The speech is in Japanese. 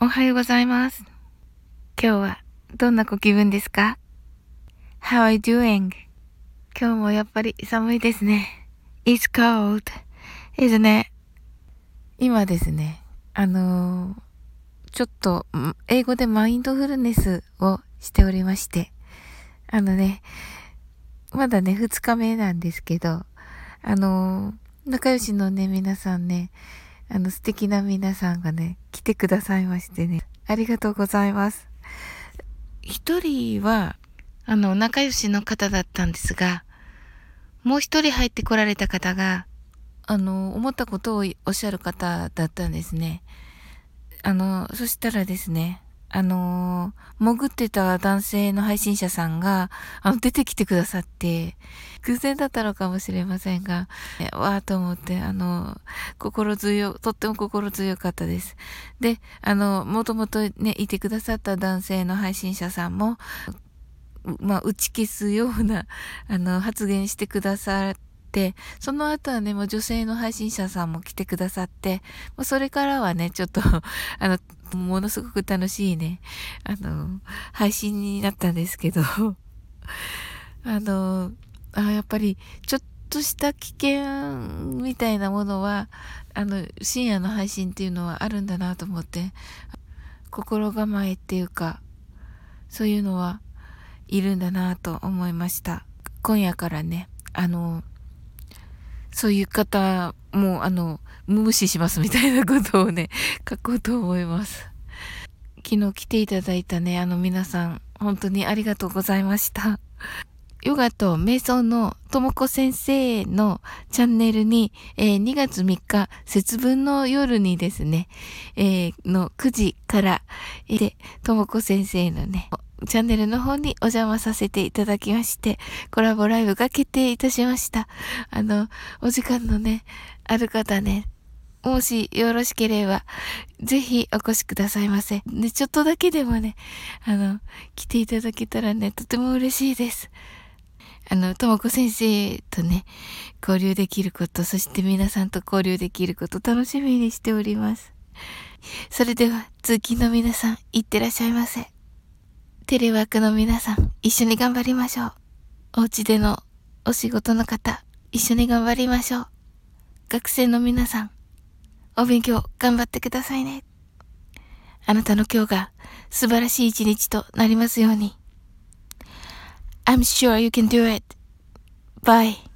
おはようございます。今日はどんなご気分ですか ?How are you doing? 今日もやっぱり寒いですね。It's cold. ですね。今ですね、あのーちょっと、英語でマインドフルネスをしておりまして、あのね、まだね、二日目なんですけど、あのー仲良しのね、皆さんね、あの、素敵な皆さんがね、来てくださいましてね、ありがとうございます。一人は、あの、仲良しの方だったんですが、もう一人入ってこられた方が、あの、思ったことをおっしゃる方だったんですね。あの、そしたらですね、あの潜ってた男性の配信者さんが、あの、出てきてくださって、偶然だったのかもしれませんが、わーと思って、あの、心強、とっても心強かったです。で、あの、もともとね、いてくださった男性の配信者さんも、まあ、打ち消すような、あの、発言してくださっ、その後はね、もう女性の配信者さんも来てくださって、もうそれからはね、ちょっと、あの、ものすごく楽しいね、あの、配信になったんですけど、あの、あやっぱり、ちょっとした危険みたいなものは、あの、深夜の配信っていうのはあるんだなと思って、心構えっていうか、そういうのはいるんだなと思いました。今夜からね、あの、そういう方も、あの、無視しますみたいなことをね、書こうと思います。昨日来ていただいたね、あの皆さん、本当にありがとうございました。ヨガと瞑想のともこ先生のチャンネルに、えー2月3日節分の夜にですね、えーの9時から、えー、ともこ先生のね、チャンネルの方にお邪魔させていただきまして、コラボライブが決定いたしました。あの、お時間のね、ある方ね、もしよろしければ、ぜひお越しくださいませ。ね、ちょっとだけでもね、あの、来ていただけたらね、とても嬉しいです。あの、ともこ先生とね、交流できること、そして皆さんと交流できること、楽しみにしております。それでは、通勤の皆さん、いってらっしゃいませ。テレワークの皆さん、一緒に頑張りましょう。お家でのお仕事の方、一緒に頑張りましょう。学生の皆さん、お勉強頑張ってくださいね。あなたの今日が素晴らしい一日となりますように。I'm sure you can do it. Bye.